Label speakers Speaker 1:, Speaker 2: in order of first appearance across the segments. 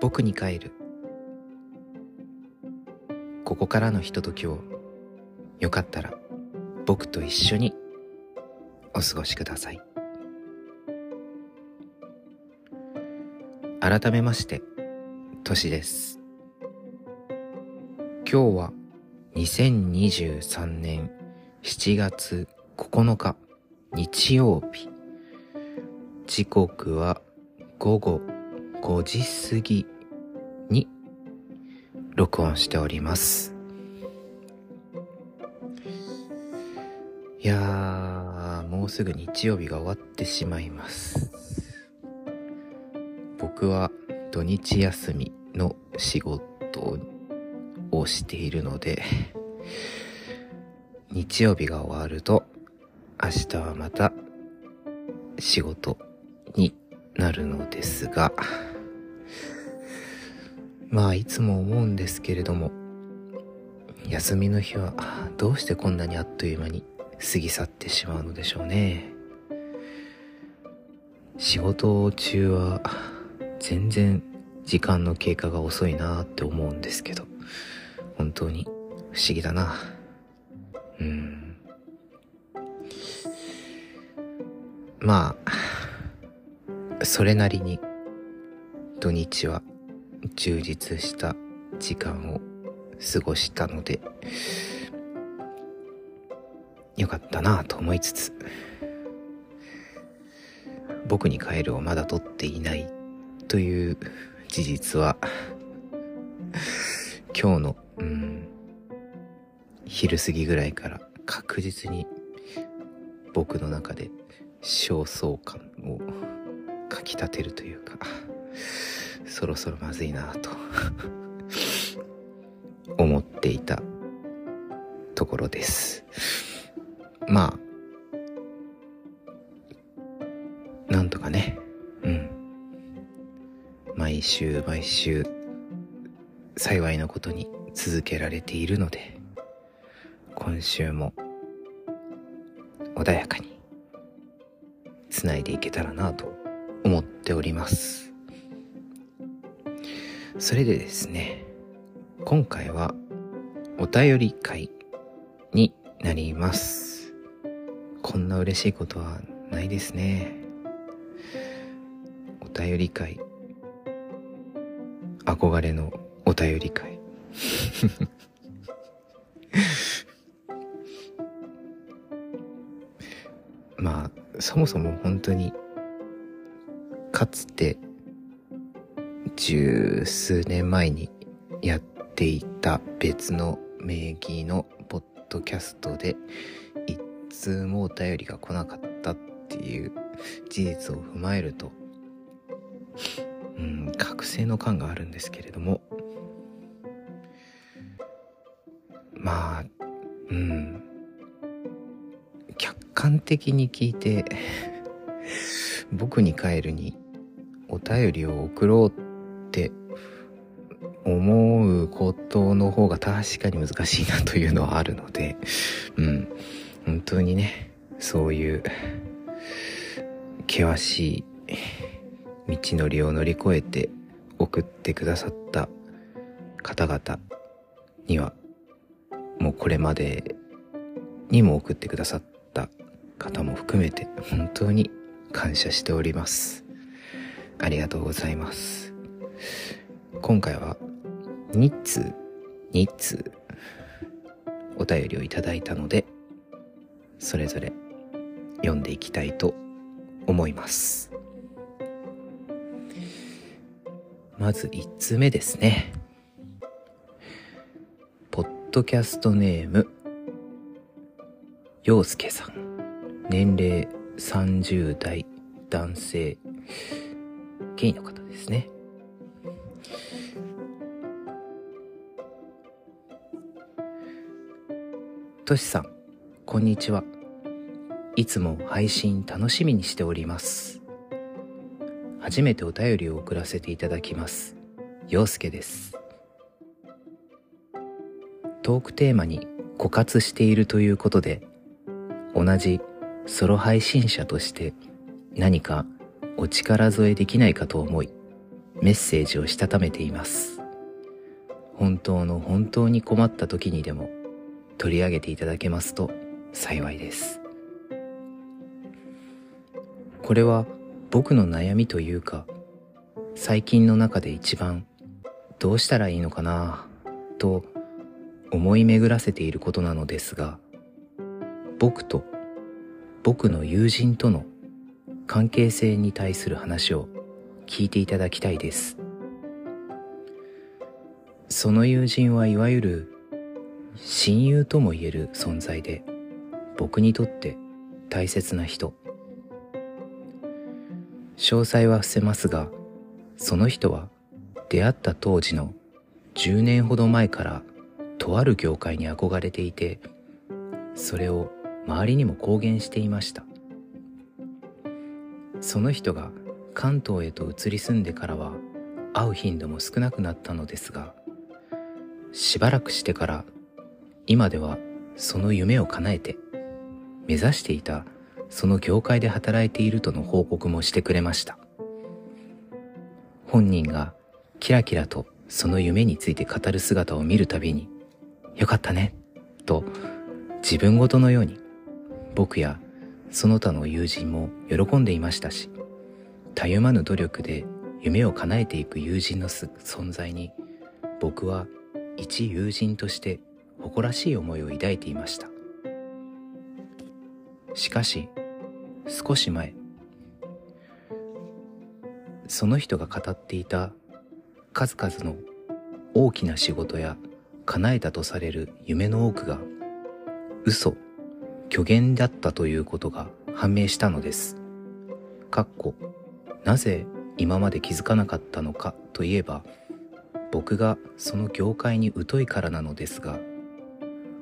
Speaker 1: 僕に帰る。ここからのひとときをよかったら僕と一緒にお過ごしください。改めましてとしです。今日は2023年7月9日日曜日。時刻は午後5時過ぎに録音しております。いやーもうすぐ日曜日が終わってしまいます。僕は土日休みの仕事をしているので日曜日が終わると明日はまた仕事になるのですがまあいつも思うんですけれども休みの日はどうしてこんなにあっという間に過ぎ去ってしまうのでしょうね。仕事中は全然時間の経過が遅いなって思うんですけど本当に不思議だな。うん。まあそれなりに土日は充実した時間を過ごしたのでよかったなぁと思いつつ僕に帰るをまだ撮っていないという事実は今日のうん昼過ぎぐらいから確実に僕の中で焦燥感をかきたてるというかそろそろまずいなと。思っていたところです。まあなんとかね。うん。毎週毎週幸いなことに続けられているので今週も穏やかにつないでいけたらなと思っております。それでですね今回はお便り会になります。こんな嬉しいことはないですね。お便り会。憧れのお便り会。まあそもそも本当にかつて十数年前にやっていた別の名義のポッドキャストで一通もお便りが来なかったっていう事実を踏まえるとうん覚醒の感があるんですけれども。まあうん。客観的に聞いて僕に帰るにお便りを送ろうってって思うことの方が確かに難しいなというのはあるので、うん、本当にね、そういう険しい道のりを乗り越えて送ってくださった方々には、もうこれまでにも送ってくださった方も含めて本当に感謝しております。ありがとうございます。今回は2通、2通お便りをいただいたので、それぞれ読んでいきたいと思います。まず1通目ですね。ポッドキャストネーム、陽介さん。年齢30代男性。ゲイの方ですね。としさん、こんにちは。いつも配信楽しみにしております。初めてお便りを送らせていただきます。陽介です。トークテーマに枯渇しているということで、同じソロ配信者として何かお力添えできないかと思い、メッセージをしたためています本当の本当に困った時にでも取り上げていただけますと幸いです。これは僕の悩みというか最近の中で一番どうしたらいいのかなと思い巡らせていることなのですが僕と僕の友人との関係性に対する話を聞いていただきたいです。その友人はいわゆる親友とも言える存在で僕にとって大切な人。詳細は伏せますがその人は出会った当時の10年ほど前からとある業界に憧れていてそれを周りにも公言していました。その人が関東へと移り住んでからは会う頻度も少なくなったのですがしばらくしてから今ではその夢を叶えて目指していたその業界で働いているとの報告もしてくれました。本人がキラキラとその夢について語る姿を見るたびによかったねと自分ごとのように僕やその他の友人も喜んでいましたしたゆまぬ努力で夢を叶えていく友人の存在に僕は一友人として誇らしい思いを抱いていましたしかし少し前その人が語っていた数々の大きな仕事や叶えたとされる夢の多くが嘘虚言だったということが判明したのです。かっこなぜ今まで気づかなかったのかといえば僕がその業界に疎いからなのですが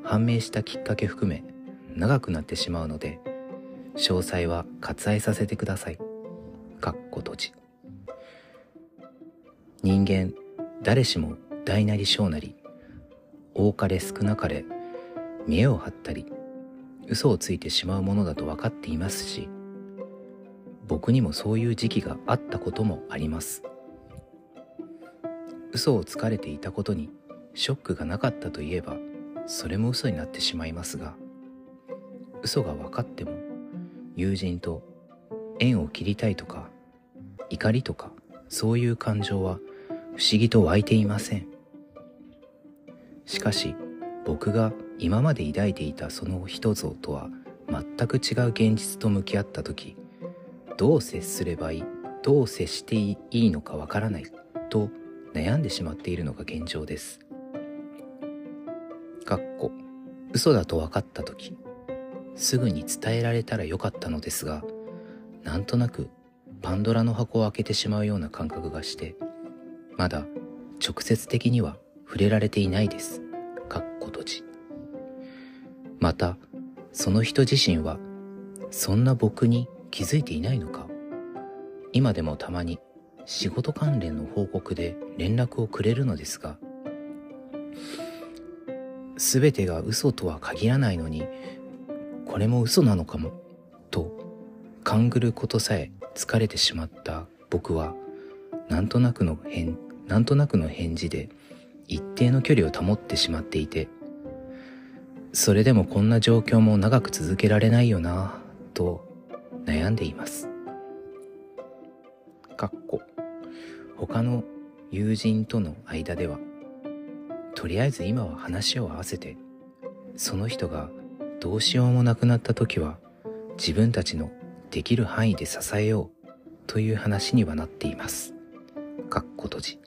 Speaker 1: 判明したきっかけ含め長くなってしまうので詳細は割愛させてください。かっこ閉じ。人間誰しも大なり小なり多かれ少なかれ見栄を張ったり嘘をついてしまうものだと分かっていますし僕にもそういう時期があったこともあります嘘をつかれていたことにショックがなかったといえばそれも嘘になってしまいますが嘘が分かっても友人と縁を切りたいとか怒りとかそういう感情は不思議と湧いていませんしかし僕が今まで抱いていたその人像とは全く違う現実と向き合った時どう接すればいいどう接していいのかわからないと悩んでしまっているのが現状です。かっこ嘘だと分かった時すぐに伝えられたらよかったのですがなんとなくパンドラの箱を開けてしまうような感覚がしてまだ直接的には触れられていないです。かっこ閉じ。また、その人自身は、そんな僕に気づいていないのか今でもたまに仕事関連の報告で連絡をくれるのですが、すべてが嘘とは限らないのに、これも嘘なのかも、と勘ぐることさえ疲れてしまった僕は、なんとなくの返、なんとなくの返事で一定の距離を保ってしまっていて、それでもこんな状況も長く続けられないよなと悩んでいます。かっこ。他の友人との間ではとりあえず今は話を合わせてその人がどうしようもなくなった時は自分たちのできる範囲で支えようという話にはなっています。かっこ閉じ。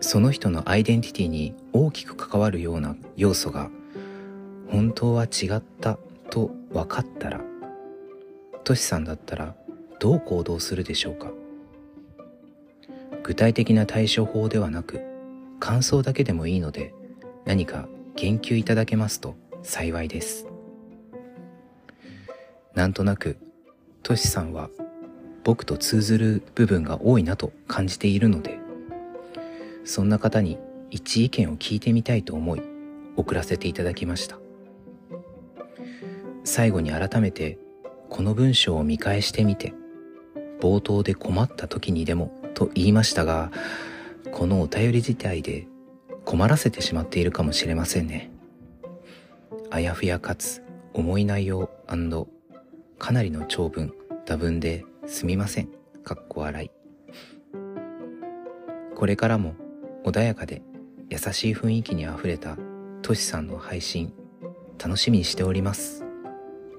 Speaker 1: その人のアイデンティティに大きく関わるような要素が本当は違ったと分かったらトシさんだったらどう行動するでしょうか。具体的な対処法ではなく感想だけでもいいので何か言及いただけますと幸いです。なんとなくトシさんは僕と通ずる部分が多いなと感じているのでそんな方に一意見を聞いてみたいと思い送らせていただきました。最後に改めてこの文章を見返してみて冒頭で困った時にでもと言いましたが、このお便り自体で困らせてしまっているかもしれませんね。あやふやかつ重い内容かなりの長文、多文ですみません。かっこ笑い。これからも穏やかで優しい雰囲気にあふれたトシさんの配信楽しみにしております。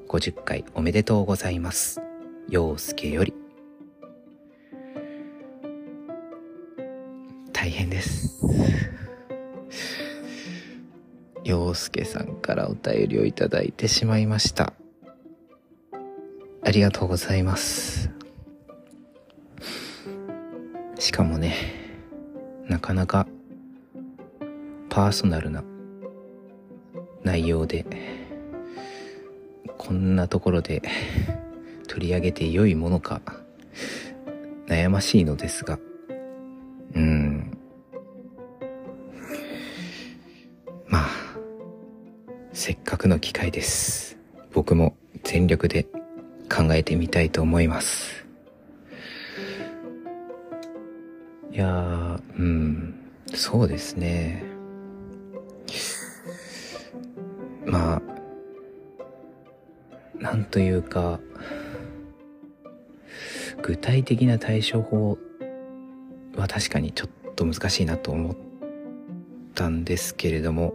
Speaker 1: 50回おめでとうございます。陽介より。大変です。陽介さんからお便りをいただいてしまいました。ありがとうございます。しかもね、なかなかパーソナルな内容で、こんなところで取り上げて良いものか悩ましいのですが、うん。まあ、せっかくの機会です。僕も全力で考えてみたいと思います。いやー、うん、そうですね。まあ、なんというか、具体的な対処法は確かにちょっと難しいなと思ったんですけれども、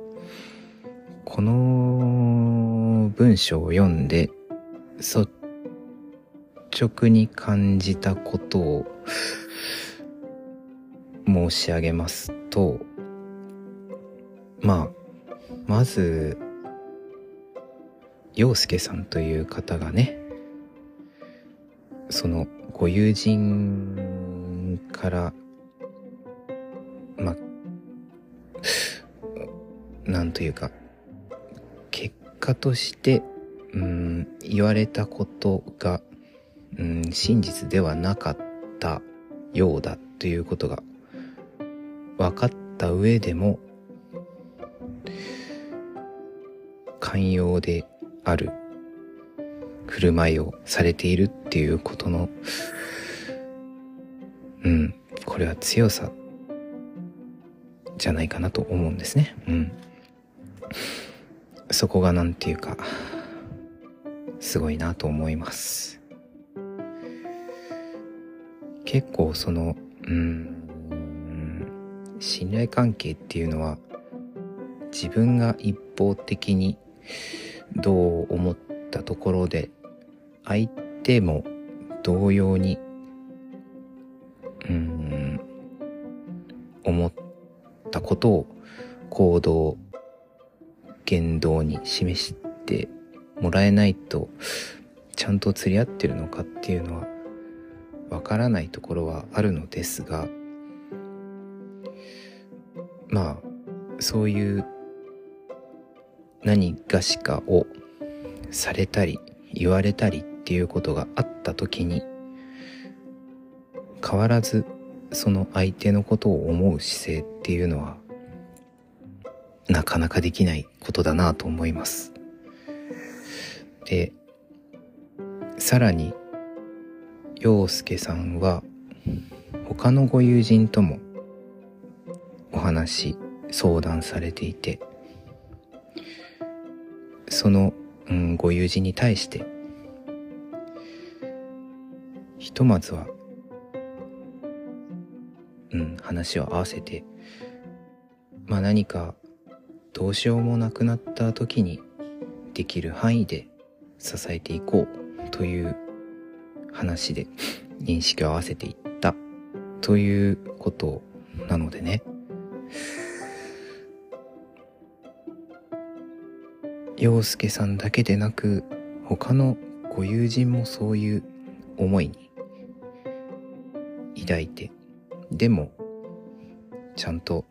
Speaker 1: この文章を読んで、率直に感じたことを申し上げますと、まあ、まず、陽介さんという方がね、そのご友人から、まあ、なんというか、結果として、うん、言われたことがうん、真実ではなかったようだということが分かった上でも寛容である振る舞いをされているっていうことのうんこれは強さじゃないかなと思うんですね。うん。そこが何て言うかすごいなと思います。結構そのうん信頼関係っていうのは自分が一方的にどう思ったところで相手も同様にうん思ったことを行動言動に示してもらえないとちゃんと釣り合ってるのかっていうのはわからないところはあるのですがまあそういう何がしかをされたり言われたりっていうことがあった時に変わらずその相手のことを思う姿勢っていうのはなかなかできないことだなと思います。で、さらに陽介さんは他のご友人ともお話相談されていてその、うん、ご友人に対してひとまずは、うん、話を合わせてまあ何かどうしようもなくなった時にできる範囲で支えていこうという話で認識を合わせていったということなのでね。洋介さんだけでなく他のご友人もそういう思いに抱いてでもちゃんと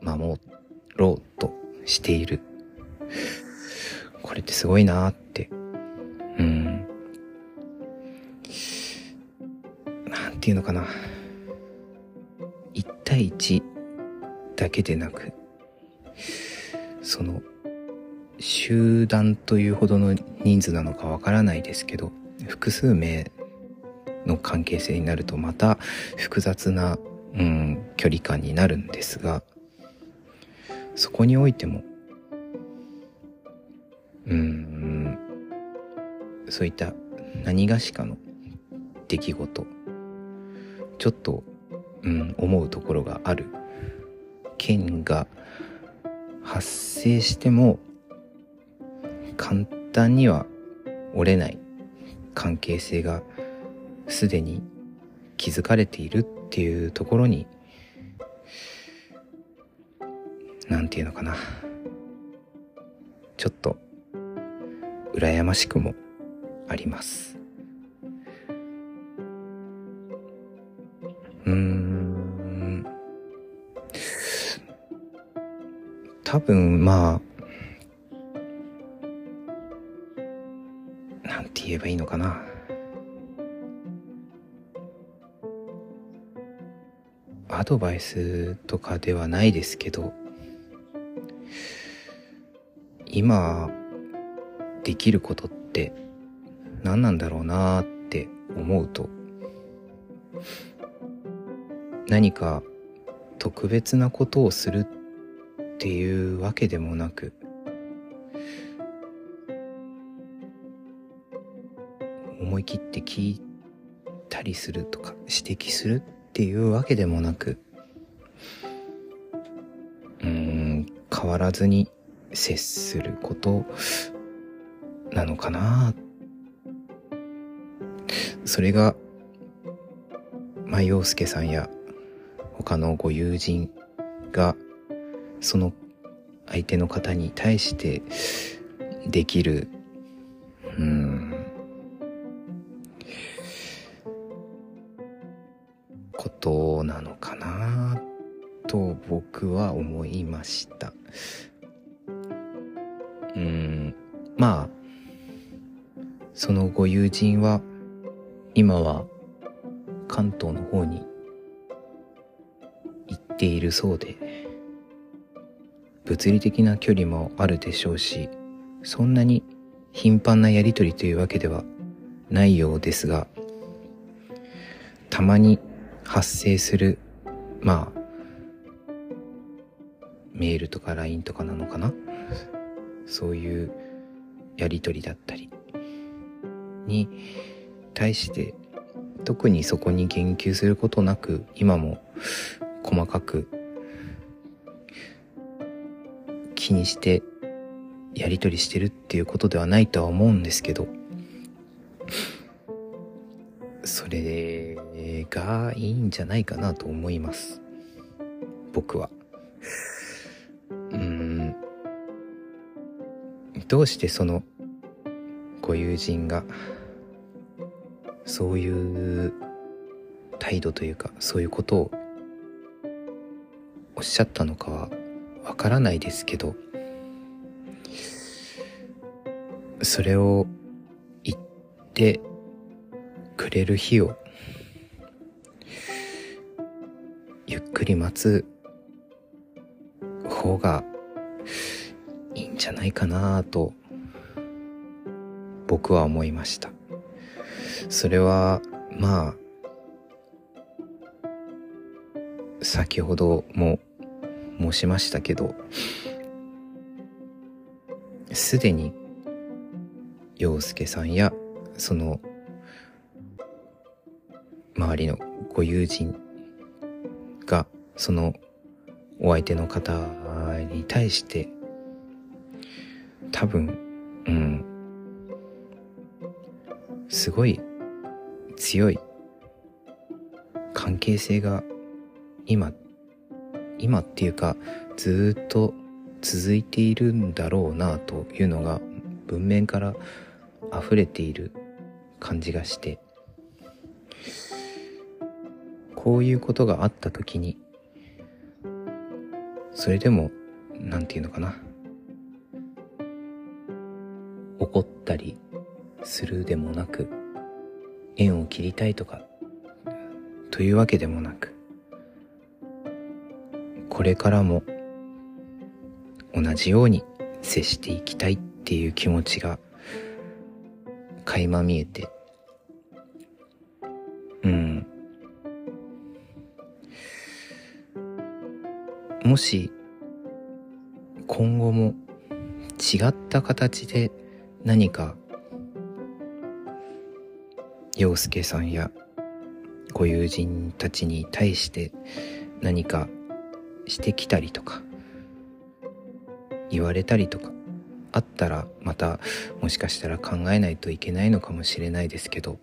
Speaker 1: 守ってろうとしている。これってすごいなって。うん。ていうのかな。1対1だけでなくその集団というほどの人数なのかわからないですけど複数名の関係性になるとまた複雑な、うん、距離感になるんですがそこにおいても。うんそういった何がしかの出来事。ちょっと、うん、思うところがある。件が発生しても簡単には折れない。関係性がすでに築かれているっていうところに何て言うのかな。ちょっと羨ましくもあります。うーん。多分まあなんて言えばいいのかな。アドバイスとかではないですけど。今できることって何なんだろうなって思うと何か特別なことをするっていうわけでもなく思い切って聞いたりするとか指摘するっていうわけでもなくうん変わらずに接することなのかな。それが、まあ、洋介さんや他のご友人がその相手の方に対してできるうんことなのかなと僕は思いました。うん。まあそのご友人は今は関東の方に行っているそうで物理的な距離もあるでしょうしそんなに頻繁なやり取りというわけではないようですがたまに発生するまあメールとか LINE とかなのかな？そういうやり取りだったりに対して特にそこに言及することなく今も細かく気にしてやり取りしてるっていうことではないとは思うんですけどそれがいいんじゃないかなと思います。僕は。どうしてそのご友人がそういう態度というかそういうことをおっしゃったのかはわからないですけどそれを言ってくれる日をゆっくり待つ方がゃないかなと僕は思いました。それはまあ先ほども申しましたけどすでに陽介さんやその周りのご友人がそのお相手の方に対して多分うん。すごい強い関係性が今今っていうかずっと続いているんだろうなというのが文面から溢れている感じがしてこういうことがあった時にそれでも何て言うのかな。怒ったりするでもなく縁を切りたいとかというわけでもなくこれからも同じように接していきたいっていう気持ちが垣間見えてうん。もし今後も違った形で何か陽介さんやご友人たちに対して何かしてきたりとか言われたりとかあったらまたもしかしたら考えないといけないのかもしれないですけど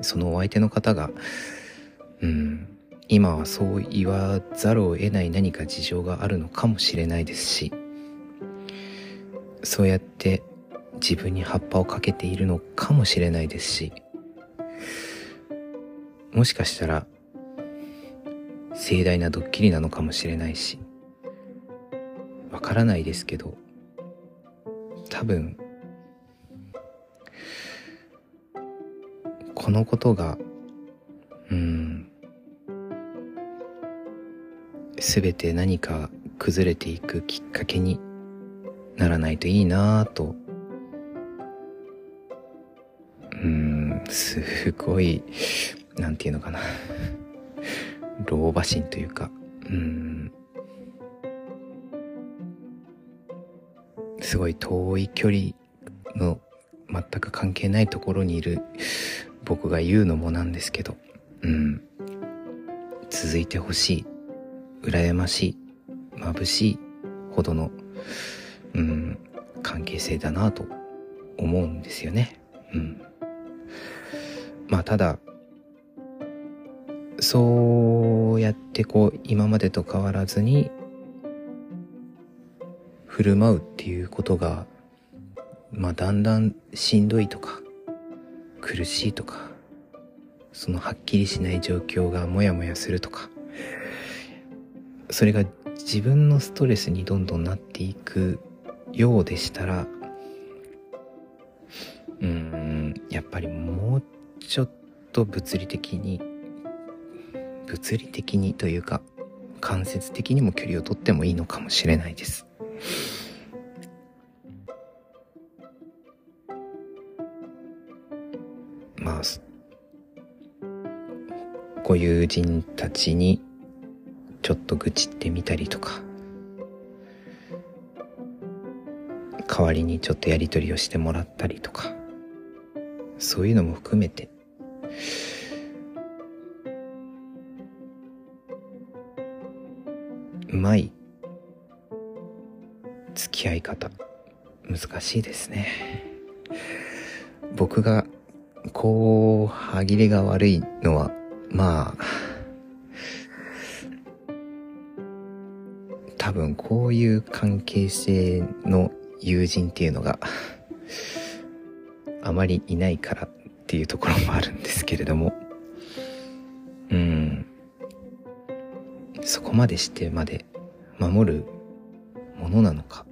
Speaker 1: そのお相手の方がうん今はそう言わざるを得ない何か事情があるのかもしれないですしそうやって自分に葉っぱをかけているのかもしれないですしもしかしたら盛大なドッキリなのかもしれないしわからないですけど多分このことがうん全て何か崩れていくきっかけにならないといいなぁとうんすごいなんていうのかな。老婆心というか。うん。すごい遠い距離の全く関係ないところにいる僕が言うのもなんですけど。うん。続いてほしい羨ましい眩しいほどのうん関係性だなと思うんですよね。うん。まあただそうやってこう今までと変わらずに振る舞うっていうことがまあだんだんしんどいとか苦しいとかそのはっきりしない状況がモヤモヤするとかそれが自分のストレスにどんどんなっていくようでしたらうんやっぱりもうちょっと物理的に物理的にというか間接的にも距離をとってもいいのかもしれないです。まあご友人たちにちょっと愚痴ってみたりとか代わりにちょっとやり取りをしてもらったりとか。そういうのも含めて。うまい。付き合い方。難しいですね。僕がこう歯切れが悪いのはまあ多分こういう関係性の友人っていうのがあまりいないからっていうところもあるんですけれども。うん。そこまでしてまで守るものなのか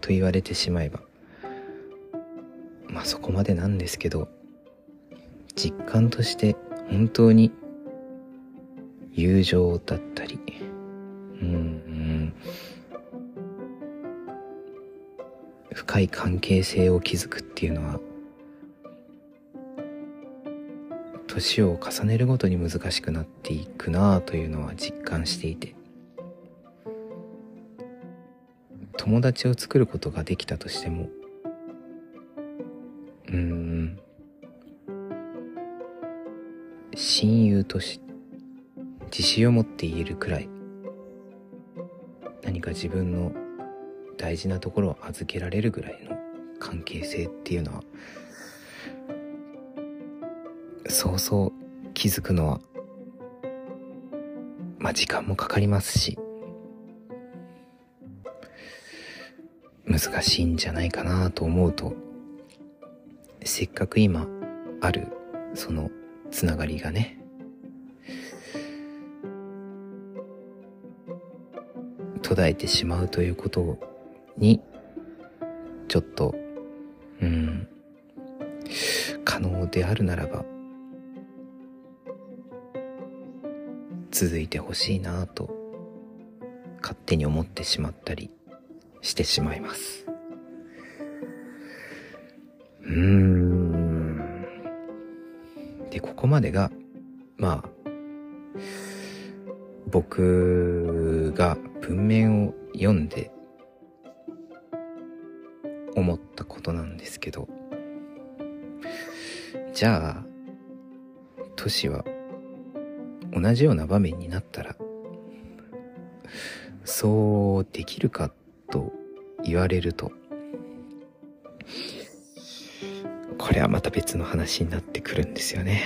Speaker 1: と言われてしまえばまあそこまでなんですけど実感として本当に友情だったりうんうん。深い関係性を築くっていうのは年を重ねるごとに難しくなっていくなあというのは実感していて友達を作ることができたとしてもうーん親友とし自信を持って言えるくらい何か自分の大事なところを預けられるぐらいの関係性っていうのはそうそう気づくのはまあ時間もかかりますし難しいんじゃないかなと思うとせっかく今あるそのつながりがね途絶えてしまうということにちょっとうん可能であるならば続いてほしいなぁと勝手に思ってしまったりしてしまいます。うーん。ででここまでがまあ僕が文面を読んで思ったことなんですけどじゃあ都市は同じような場面になったらそうできるかと言われるとこれはまた別の話になってくるんですよね。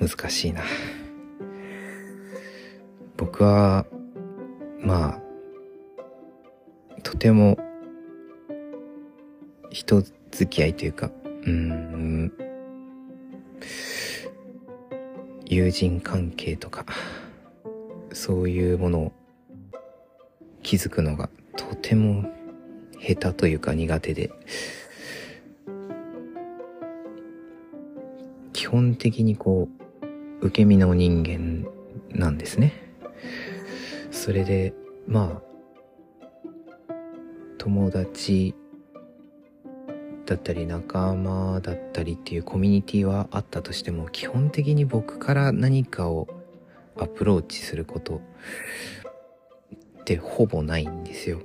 Speaker 1: 難しいな。僕はまあとても人付き合いというかうん友人関係とかそういうものを気づくのがとても下手というか苦手で基本的にこう受け身の人間なんですね。それでまあ友達だったり仲間だったりっていうコミュニティはあったとしても基本的に僕から何かをアプローチすることってほぼないんですよ。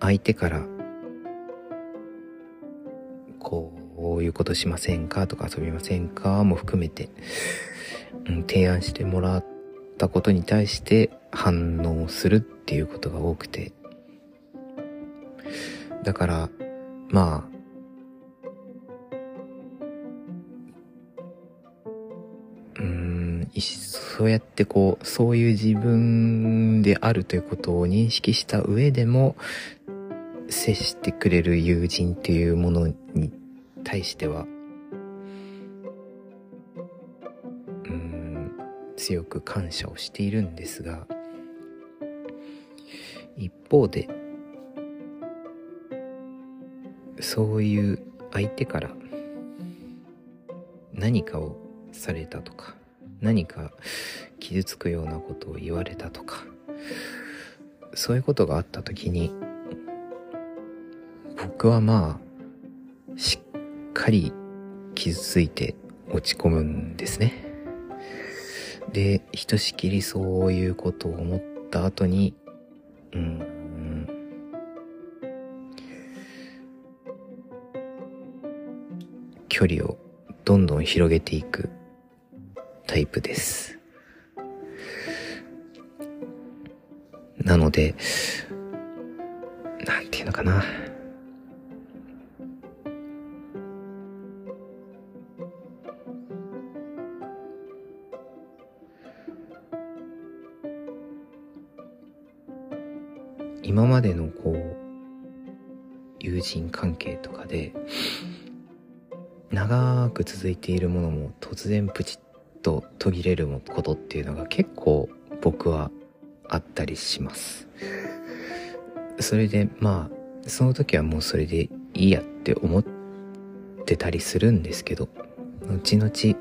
Speaker 1: 相手からこういうことしませんかとか遊びませんかも含めて、うん、提案してもらったことに対して反応するっていうことが多くてだからまあうんそうやってこう、そういう自分であるということを認識した上でも、接してくれる友人っていうものに対しては、うん、強く感謝をしているんですが、一方で、そういう相手から何かをされたとか、何か傷つくようなことを言われたとかそういうことがあった時に僕はまあしっかり傷ついて落ち込むんですね。でひとしきりそういうことを思った後にうん距離をどんどん広げていくタイプです。なので、なんていうのかな。今までのこう、友人関係とかで、長く続いているものも突然プチッと途切れることっていうのが結構僕はあったりします。それでまあその時はもうそれでいいやって思ってたりするんですけど後々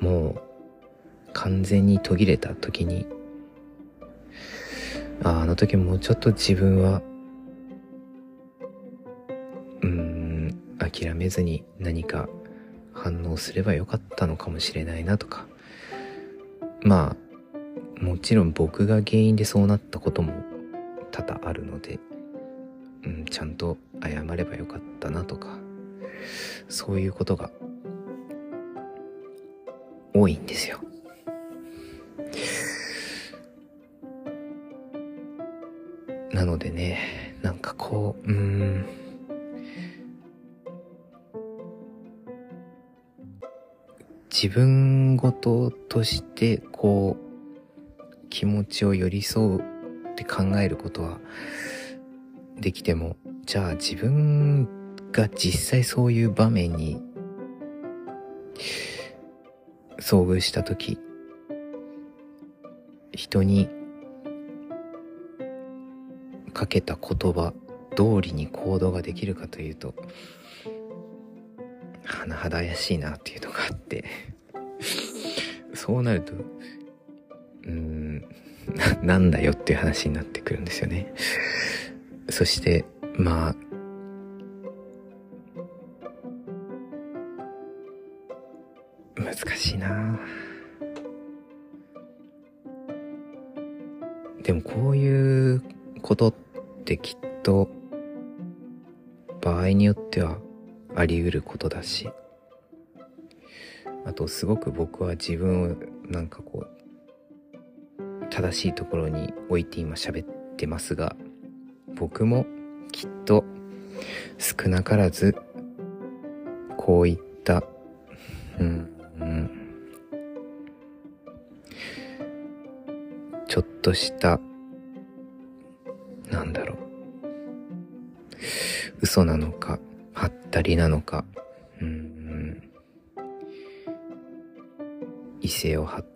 Speaker 1: もう完全に途切れた時にああの時もうちょっと自分はうん諦めずに何か反応すればよかったのかもしれないなとか。まあもちろん僕が原因でそうなったことも多々あるので、うん、ちゃんと謝ればよかったなとか。そういうことが多いんですよ。なのでねなんかこううん。自分ごととしてこう気持ちを寄り添うって考えることはできてもじゃあ自分が実際そういう場面に遭遇した時人にかけた言葉通りに行動ができるかというと甚だ怪しいなっていうのがあって。そうなるとうん なんだよっていう話になってくるんですよね。そしてまあ難しいな。でもこういうことってきっと場合によってはあり得ることだし。あとすごく僕は自分をなんかこう正しいところに置いて今喋ってますが僕もきっと少なからずこういったうん、うん、ちょっとしたなんだろう。嘘なのかたりなのか。うん異性を張っ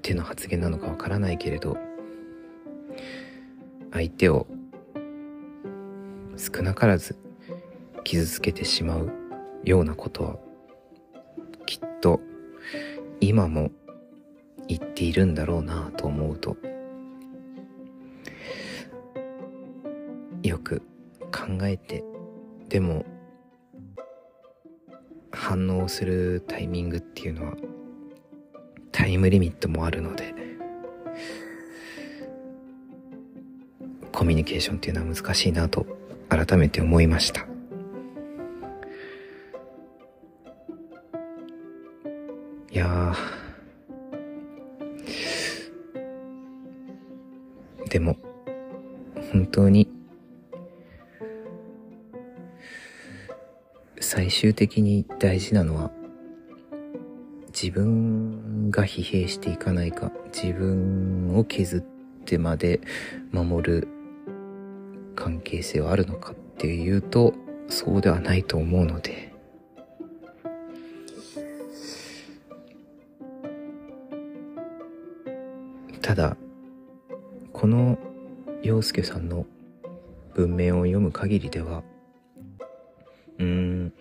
Speaker 1: ての発言なのかわからないけれど相手を少なからず傷つけてしまうようなことはきっと今も言っているんだろうなと思うとよく考えてでも反応するタイミングっていうのはタイムリミットもあるのでコミュニケーションっていうのは難しいなと改めて思いました。いやでも本当に最終的に大事なのは自分が疲弊していかないか自分を削ってまで守る関係性はあるのかっていうとそうではないと思うので。ただこの陽介さんの文面を読む限りではうん。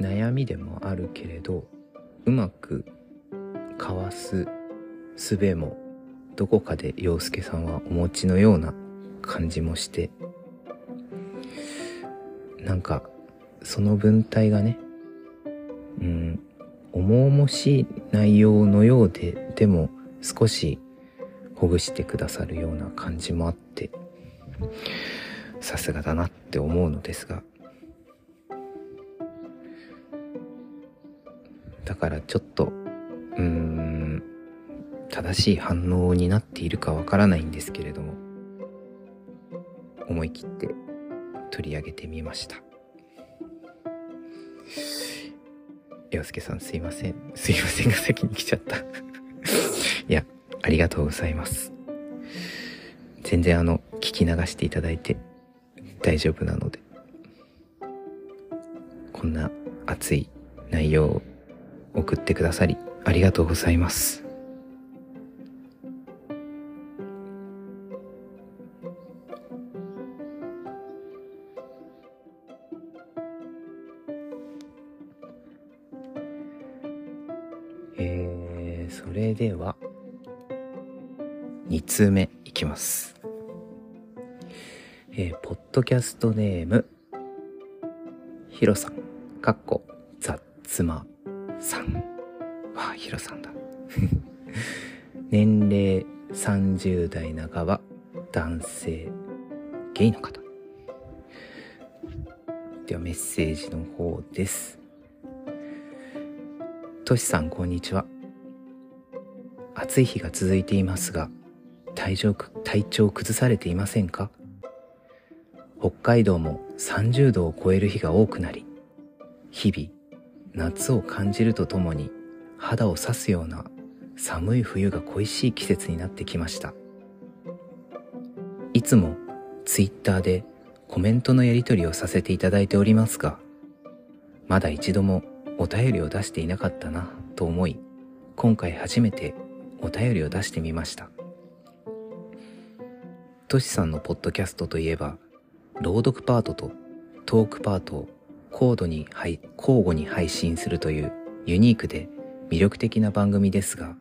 Speaker 1: 悩みでもあるけれどうまくかわす術もどこかで陽介さんはお持ちのような感じもしてなんかその文体がねうん重々しい内容のようででも少しほぐしてくださるような感じもあってさすがだなって思うのですがだからちょっとうーん正しい反応になっているかわからないんですけれども思い切って取り上げてみました。洋介さんすいません。すいませんが先に来ちゃった。いやありがとうございます。全然あの聞き流していただいて大丈夫なので。こんな熱い内容を送ってくださりありがとうございますそれでは、2通目いきます。えー、ポッドキャストネーム、ヒロさん、かっこ、ザッツマさん。あ、ヒロさんだ。年齢30代半ば、男性、ゲイの方。ではメッセージの方です。トシさん、こんにちは。暑い日が続いていますが体調体調崩されていませんか？北海道も30度を超える日が多くなり日々夏を感じるとともに肌を刺すような寒い冬が恋しい季節になってきました。いつもツイッターでコメントのやり取りをさせていただいておりますがまだ一度もお便りを出していなかったなと思い今回初めてお便りを出してみました。トシさんのポッドキャストといえば朗読パートとトークパートを高度に交互に配信するというユニークで魅力的な番組ですが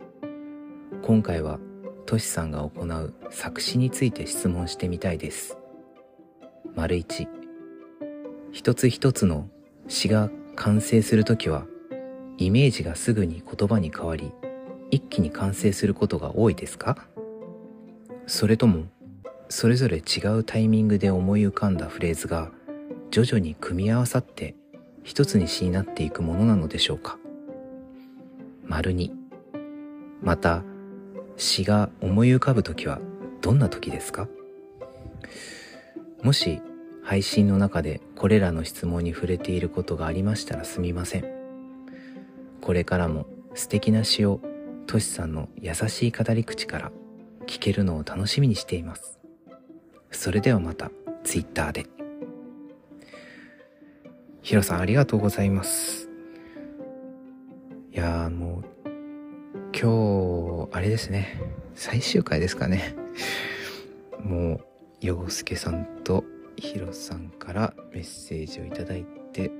Speaker 1: 今回はトシさんが行う作詞について質問してみたいです。丸一。一つ一つの詩が完成するときはイメージがすぐに言葉に変わり一気に完成することが多いですか？それともそれぞれ違うタイミングで思い浮かんだフレーズが徐々に組み合わさって一つに詩になっていくものなのでしょうか。丸にまた詩が思い浮かぶ時はどんな時ですか？もし配信の中でこれらの質問に触れていることがありましたらすみません。これからも素敵な詩をトシさんの優しい語り口から聞けるのを楽しみにしています。それではまたツイッターで。ヒロさんありがとうございます。いやもう今日あれですね。最終回ですかね。もう洋介さんとヒロさんからメッセージをいただいて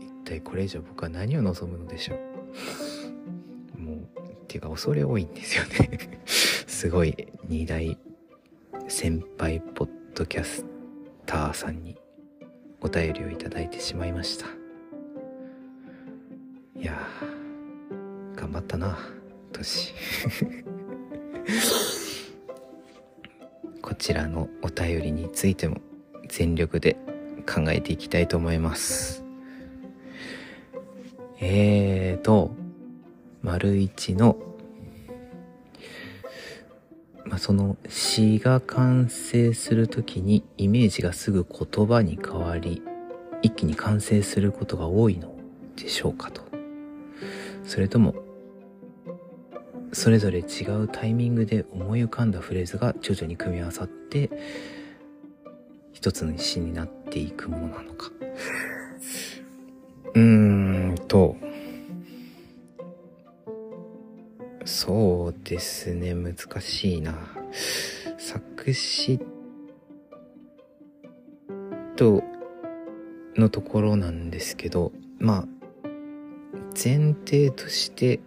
Speaker 1: 一体これ以上僕は何を望むのでしょう。もうっていうか恐れ多いんですよね。すごい二大先輩ポッドキャスターさんにお便りをいただいてしまいました。いや頑張ったな年 こちらのお便りについても全力で考えていきたいと思います。えーと丸一のまあ、その詩が完成する時にイメージがすぐ言葉に変わり一気に完成することが多いのでしょうかと。それともそれぞれ違うタイミングで思い浮かんだフレーズが徐々に組み合わさって一つの詩になっていくものなのか。うーんと。そうですね。難しいな。作詞とのところなんですけどまあ前提として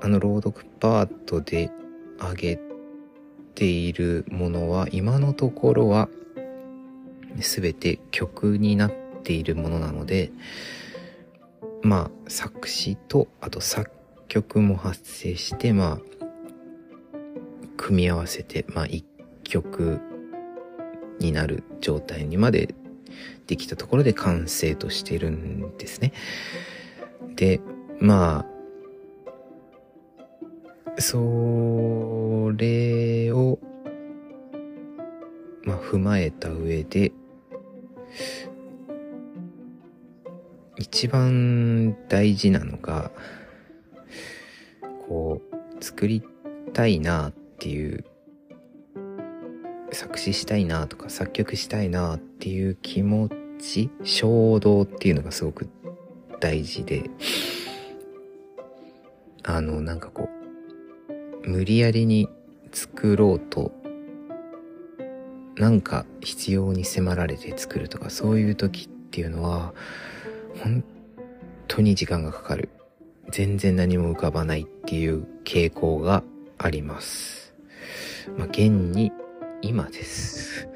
Speaker 1: あの朗読パートで挙げているものは今のところは全て曲になっているものなのでまあ作詞とあと作曲も発生してまあ組み合わせてまあ一曲になる状態にまでできたところで完成としてるんですね。で、まあ、それを、まあ踏まえた上で、一番大事なのが、こう、作りたいなっていう、作詞したいなとか作曲したいなっていう気持ち、衝動っていうのがすごく大事で、あの、なんかこう、無理やりに作ろうと、なんか必要に迫られて作るとかそういう時っていうのは、本当に時間がかかる。全然何も浮かばないっていう傾向があります。まあ、現に今です。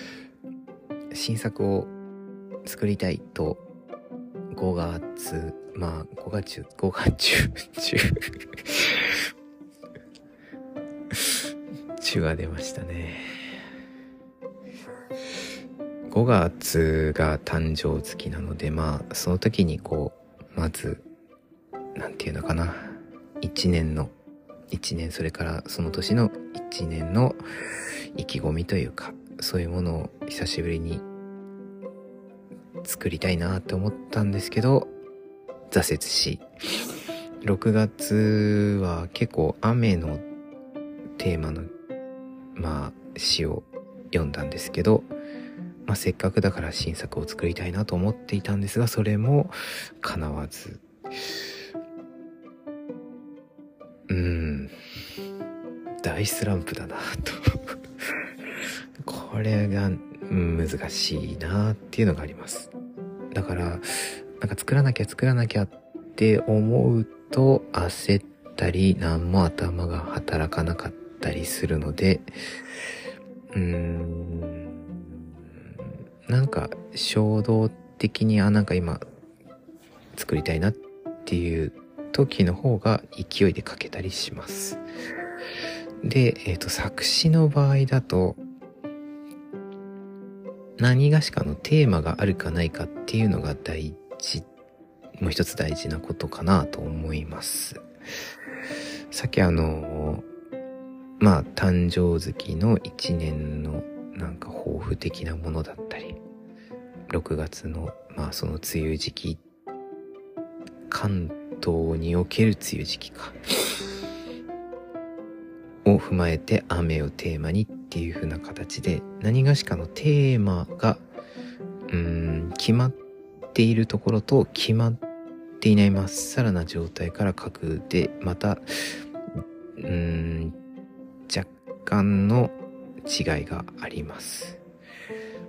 Speaker 1: 新作を作りたいと5月、まあ5月中、5月中、中、中が出ましたね。5月が誕生月なので、まあ、その時にこう、まず、なんていうのかな。一年の、一年、それからその年の一年の意気込みというか、そういうものを久しぶりに作りたいなって思ったんですけど、挫折し、6月は結構雨のテーマの、まあ、詩を読んだんですけど、まあ、せっかくだから新作を作りたいなと思っていたんですが、それも叶わず。うん。大スランプだなと これが難しいなっていうのがあります。だから、なんか作らなきゃ作らなきゃって思うと焦ったり、何も頭が働かなかったりするので、うーん、なんか衝動的にあなんか今作りたいなっていう時の方が勢いで書けたりします。で、えっ、ー、と作詞の場合だと何がしかのテーマがあるかないかっていうのが大事もう一つ大事なことかなと思います。さっきあのまあ誕生月の一年のなんか抱負的なものだったり6月のまあその梅雨時期関東における梅雨時期かを踏まえて雨をテーマにっていう風な形で何がしかのテーマがうーん決まっているところと決まっていないまっさらな状態から書くでまたうーん若干の違いがあります。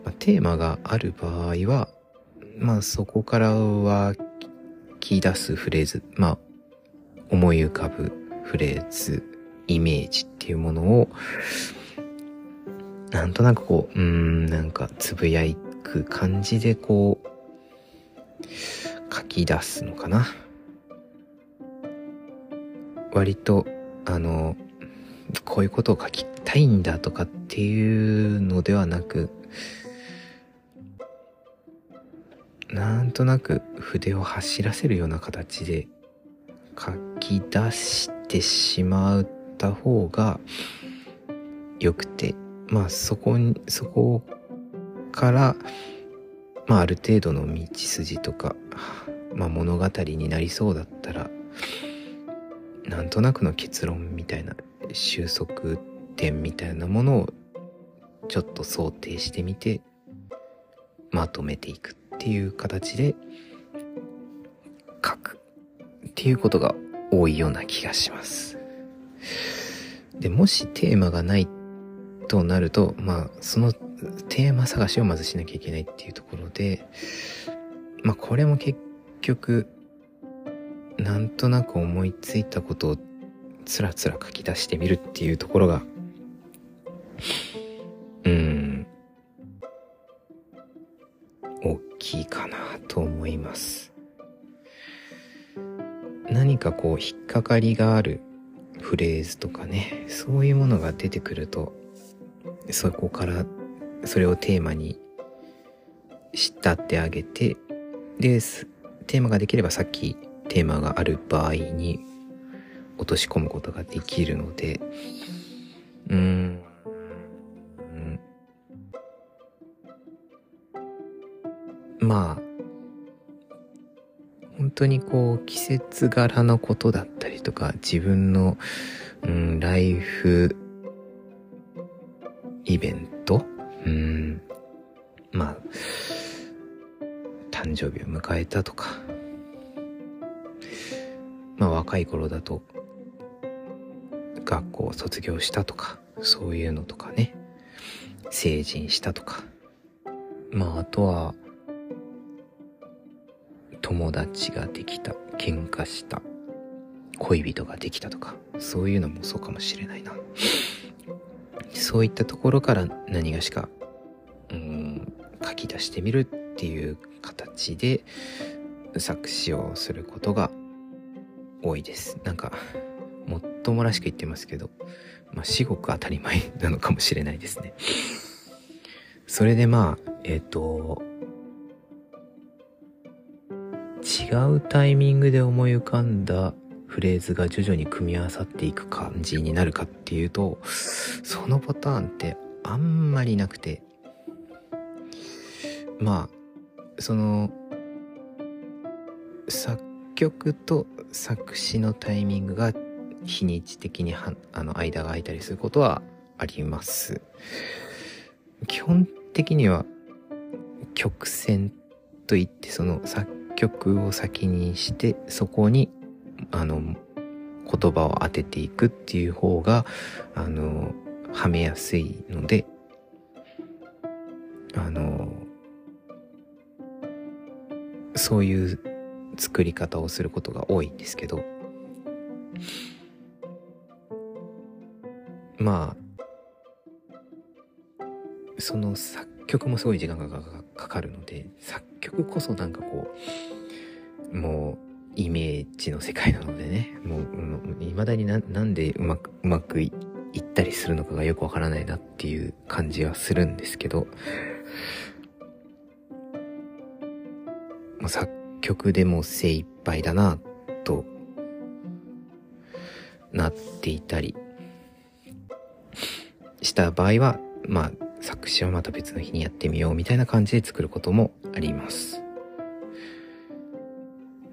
Speaker 1: まあ、テーマがある場合は、まあそこから湧き出すフレーズ、まあ思い浮かぶフレーズ、イメージっていうものを、なんとなくこう、うん、なんかつぶやく感じでこう、書き出すのかな。割と、あの、こういうことを書きたいんだとかっていうのではなく、なんとなく筆を走らせるような形で書き出してしまった方が良くて、まあそこに、そこから、まあある程度の道筋とか、まあ物語になりそうだったら、なんとなくの結論みたいな収束点みたいなものをちょっと想定してみてまとめていくっていう形で書くっていうことが多いような気がします。で、もしテーマがないとなると、まあ、そのテーマ探しをまずしなきゃいけないっていうところで、まあ、これも結局、なんとなく思いついたことをつらつら書き出してみるっていうところが、うん、大きいかなと思います。何かこう引っかかりがあるフレーズとかね、そういうものが出てくると、そこからそれをテーマに仕立て上げて、で、テーマができればさっきテーマがある場合に落とし込むことができるので、うーん、まあ、本当にこう季節柄のことだったりとか自分の、うん、ライフイベント、うん、まあ、誕生日を迎えたとか、まあ若い頃だと学校を卒業したとか、そういうのとかね、成人したとか、まああとは、友達ができた、喧嘩した、恋人ができたとか、そういうのもそうかもしれないな。そういったところから何がしか、うん、書き出してみるっていう形で作詞をすることが多いです。なんか、もっともらしく言ってますけど、まあ、至極当たり前なのかもしれないですね。それでまあ、えっ、ー、と、違うタイミングで思い浮かんだフレーズが徐々に組み合わさっていく感じになるかっていうと、そのパターンってあんまりなくて、まあ、その、作曲と作詞のタイミングが日にち的にはあの間が空いたりすることはあります。基本的には曲線といってその作曲を先にしてそこにあの言葉を当てていくっていう方があのはめやすいのであのそういう作り方をすることが多いんですけどまあその作曲もすごい時間がかかるので、作曲こそなんかこう、もう、イメージの世界なのでね、もう、未だにななんでうまく、うまくいったりするのかがよくわからないなっていう感じはするんですけど、まあ、作曲でも精一杯だな、と、なっていたりした場合は、まあ、作詞はまた別の日にやってみようみたいな感じで作ることもあります。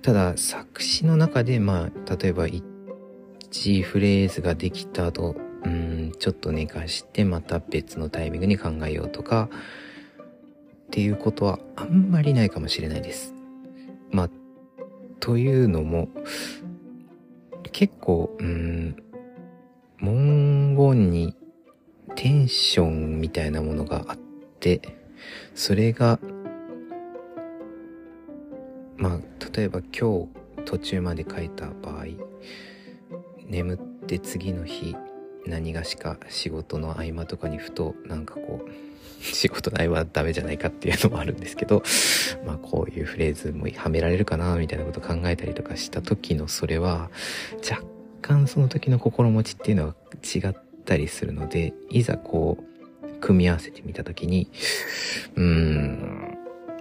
Speaker 1: ただ、作詞の中で、まあ、例えば1フレーズができた後、うん、ちょっと寝かしてまた別のタイミングに考えようとか、っていうことはあんまりないかもしれないです。まあ、というのも、結構、うん、文言にテンションみたいなものがあって、それが、まあ、例えば今日途中まで書いた場合、眠って次の日、何がしか仕事の合間とかにふとなんかこう 仕事の合間はダメじゃないかっていうのもあるんですけどまあこういうフレーズもはめられるかなみたいなこと考えたりとかした時のそれは若干その時の心持ちっていうのは違ったりするのでいざこう組み合わせてみた時にうーん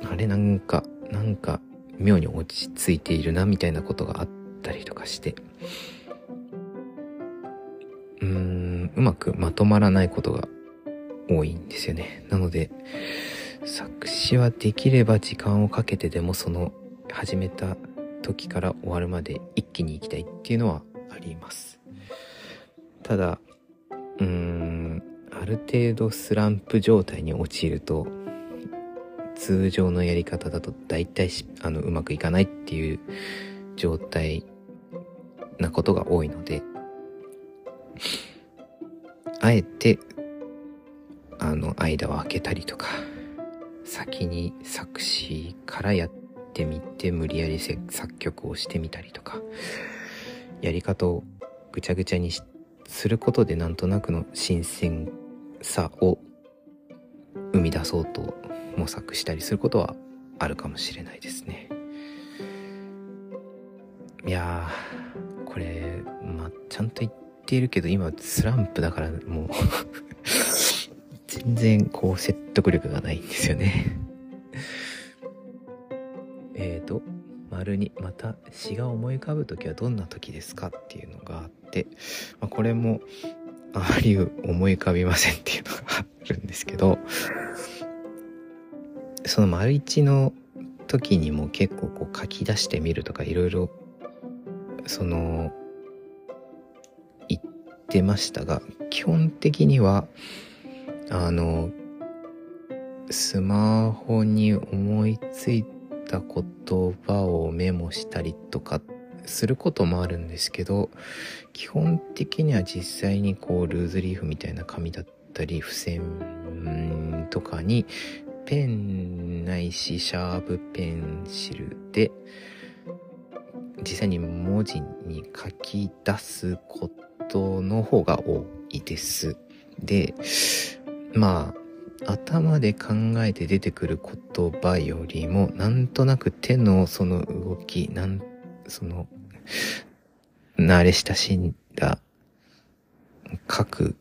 Speaker 1: あれなんかなんか妙に落ち着いているなみたいなことがあったりとかしてうーんうまくまとまらないことが多いんですよね。なので作詞はできれば時間をかけてでもその始めた時から終わるまで一気に行きたいっていうのはあります。ただうーんある程度スランプ状態に陥ると通常のやり方だと大体あのうまくいかないっていう状態なことが多いのであえてあの間を空けたりとか先に作詞からやってみて無理やり作曲をしてみたりとかやり方をぐちゃぐちゃにしてすることでなんとなくの新鮮さを生み出そうと模索したりすることはあるかもしれないですね。いやーこれまあちゃんと言っているけど今スランプだからもう 全然こう説得力がないんですよね。えーと、丸にまた詩が思い浮かぶ時はどんな時ですかっていうのがあって、まあ、これもあまり思い浮かびませんっていうのがあるんですけど、その丸一の時にも結構こう書き出してみるとかいろいろその言ってましたが基本的にはあのスマホに思いついてた言葉をメモしたりとかすることもあるんですけど基本的には実際にこうルーズリーフみたいな紙だったり付箋とかにペンないしシャープペンシルで実際に文字に書き出すことの方が多いです。で、まあ、頭で考えて出てくる言葉よりも、なんとなく手のその動き、なん、その、慣れ親しんだ書く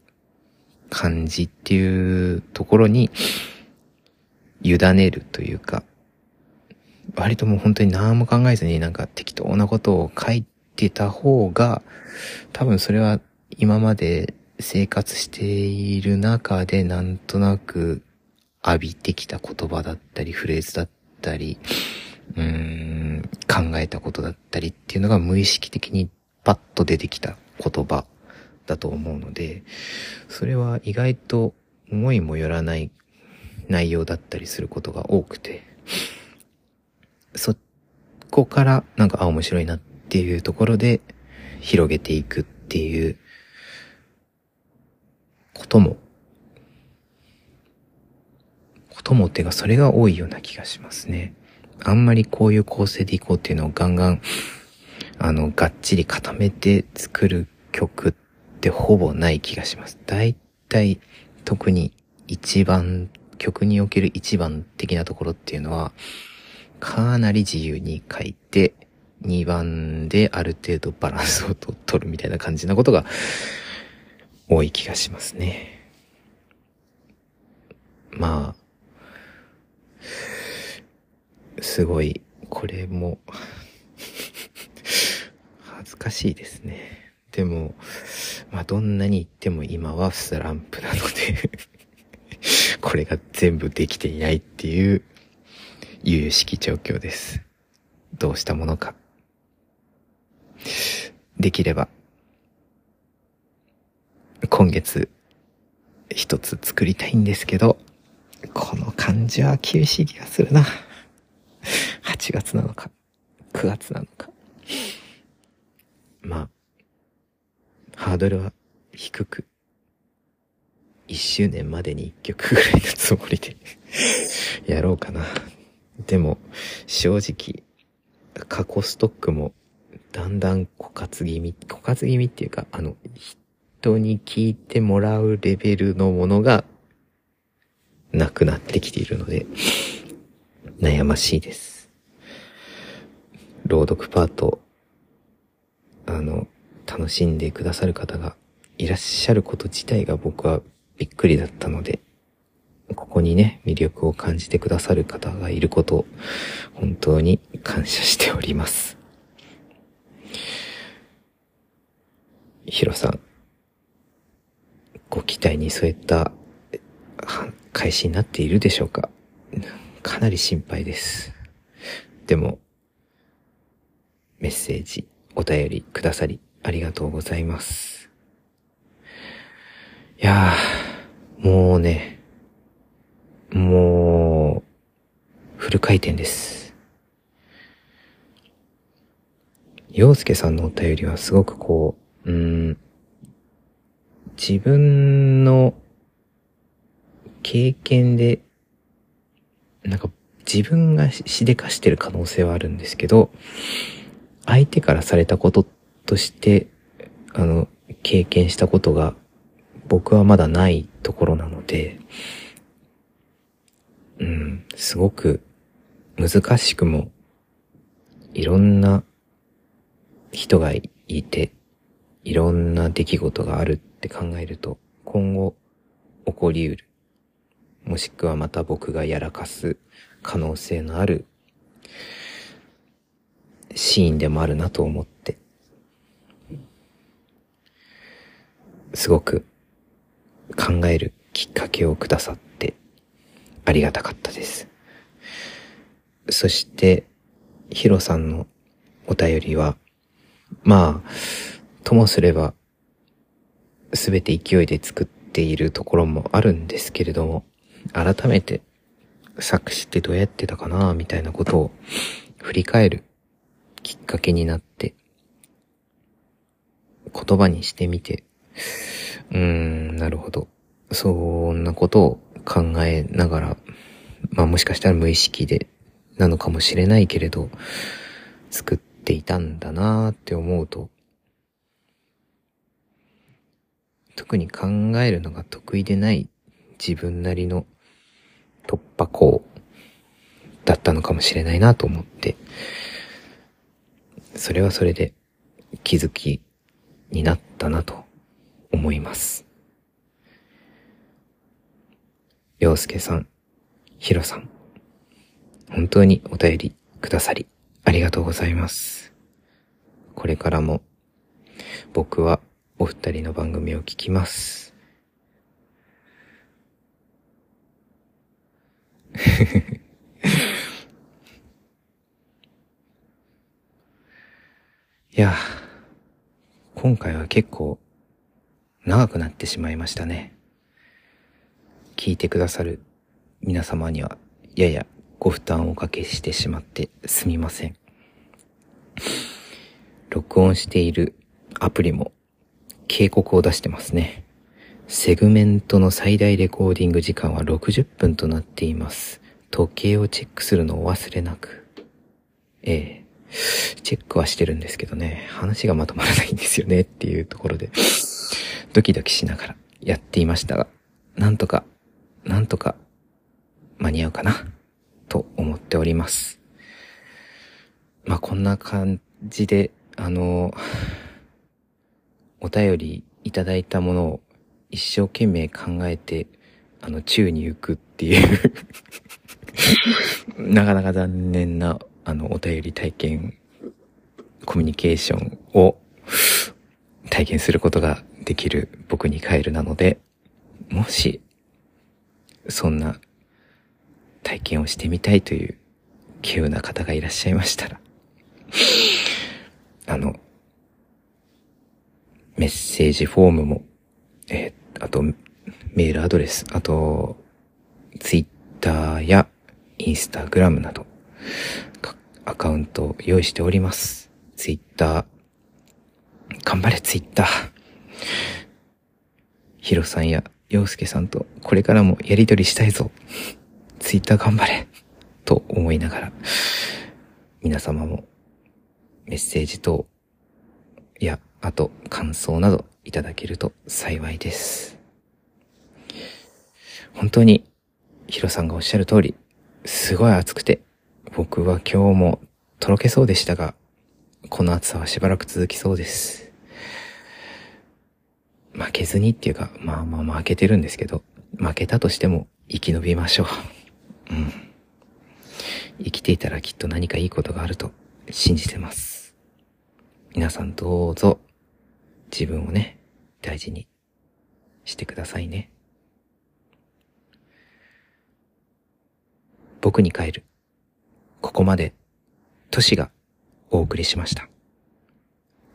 Speaker 1: 感じっていうところに委ねるというか、割ともう本当に何も考えずになんか適当なことを書いてた方が、多分それは今まで生活している中でなんとなく浴びてきた言葉だったりフレーズだったり、うん、考えたことだったりっていうのが無意識的にパッと出てきた言葉だと思うので、それは意外と思いもよらない内容だったりすることが多くて、そこからなんか、あ、面白いなっていうところで広げていくっていうことも、こともっていうかそれが多いような気がしますね。あんまりこういう構成でいこうっていうのをガンガン、あの、がっちり固めて作る曲ってほぼない気がします。だいたい特に一番曲における一番的なところっていうのは、かなり自由に書いて、2番である程度バランスを取るみたいな感じなことが多い気がしますね。まあ、すごい、これも 恥ずかしいですね。でも、まあどんなに言っても今はスランプなので これが全部できていないっていう、悠々しき状況です。どうしたものか。できれば、今月、一つ作りたいんですけど、この感じは厳しい気がするな。8月なのか、9月なのか。まあ、ハードルは低く、1周年までに1曲ぐらいのつもりで やろうかな。でも、正直、過去ストックもだんだん枯渇気味、枯渇気味っていうか、あの、人に聞いてもらうレベルのものがなくなってきているので、悩ましいです。朗読パート、あの、楽しんでくださる方がいらっしゃること自体が僕はびっくりだったので、ここにね、魅力を感じてくださる方がいることを、本当に感謝しております。ヒロさん、ご期待に添えた開始になっているでしょうかかなり心配です。でも、メッセージ、お便りくださりありがとうございます。いやー、もうね、もう、フル回転です。洋介さんのお便りはすごくこう、うん、自分の経験で、なんか自分がしでかしてる可能性はあるんですけど、相手からされたこととして、あの、経験したことが僕はまだないところなので、うん、すごく難しくも、いろんな人がいて、いろんな出来事があるって考えると、今後起こりうる。もしくはまた僕がやらかす可能性のあるシーンでもあるなと思って、すごく考えるきっかけをくださってありがたかったです。そして、ヒロさんのお便りは、まあ、ともすれば、すべて勢いで作っているところもあるんですけれども、改めて作詞ってどうやってたかなみたいなことを振り返るきっかけになって、言葉にしてみて、うーん、なるほど。そんなことを考えながら、まあもしかしたら無意識でなのかもしれないけれど、作っていたんだなーって思うと、特に考えるのが得意でない自分なりの突破口だったのかもしれないなと思って、それはそれで気づきになったなと思います。洋介さん、ヒロさん、本当にお便りくださりありがとうございます。これからも僕はお二人の番組を聞きます。いや、今回は結構長くなってしまいましたね。聞いてくださる皆様にはややご負担をおかけしてしまってすみません。録音しているアプリも警告を出してますね。セグメントの最大レコーディング時間は60分となっています。時計をチェックするのを忘れなく。ええ。チェックはしてるんですけどね、話がまとまらないんですよねっていうところで、ドキドキしながらやっていましたが、なんとか、なんとか間に合うかなと思っております。まあ、こんな感じで、あの、お便りいただいたものを一生懸命考えて、あの、宙に浮くっていう。なかなか残念な、あの、お便り体験、コミュニケーションを体験することができる僕にカエルなので、もし、そんな体験をしてみたいという稀有な方がいらっしゃいましたら、あの、メッセージフォームも、えー、あと、メールアドレス、あと、ツイッターやインスタグラムなど、アカウントを用意しております。ツイッター、頑張れツイッター。ヒロさんや洋介さんとこれからもやりとりしたいぞ。ツイッター頑張れ。と思いながら、皆様もメッセージ等、や、あと感想などいただけると幸いです。本当に、ヒロさんがおっしゃる通り、すごい暑くて、僕は今日もとろけそうでしたが、この暑さはしばらく続きそうです。負けずにっていうか、まあまあ負けてるんですけど、負けたとしても生き延びましょう。うん。生きていたらきっと何かいいことがあると信じてます。皆さんどうぞ自分をね、大事にしてくださいね。僕に帰る。ここまで、都市がお送りしました。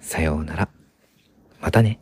Speaker 1: さようなら。またね。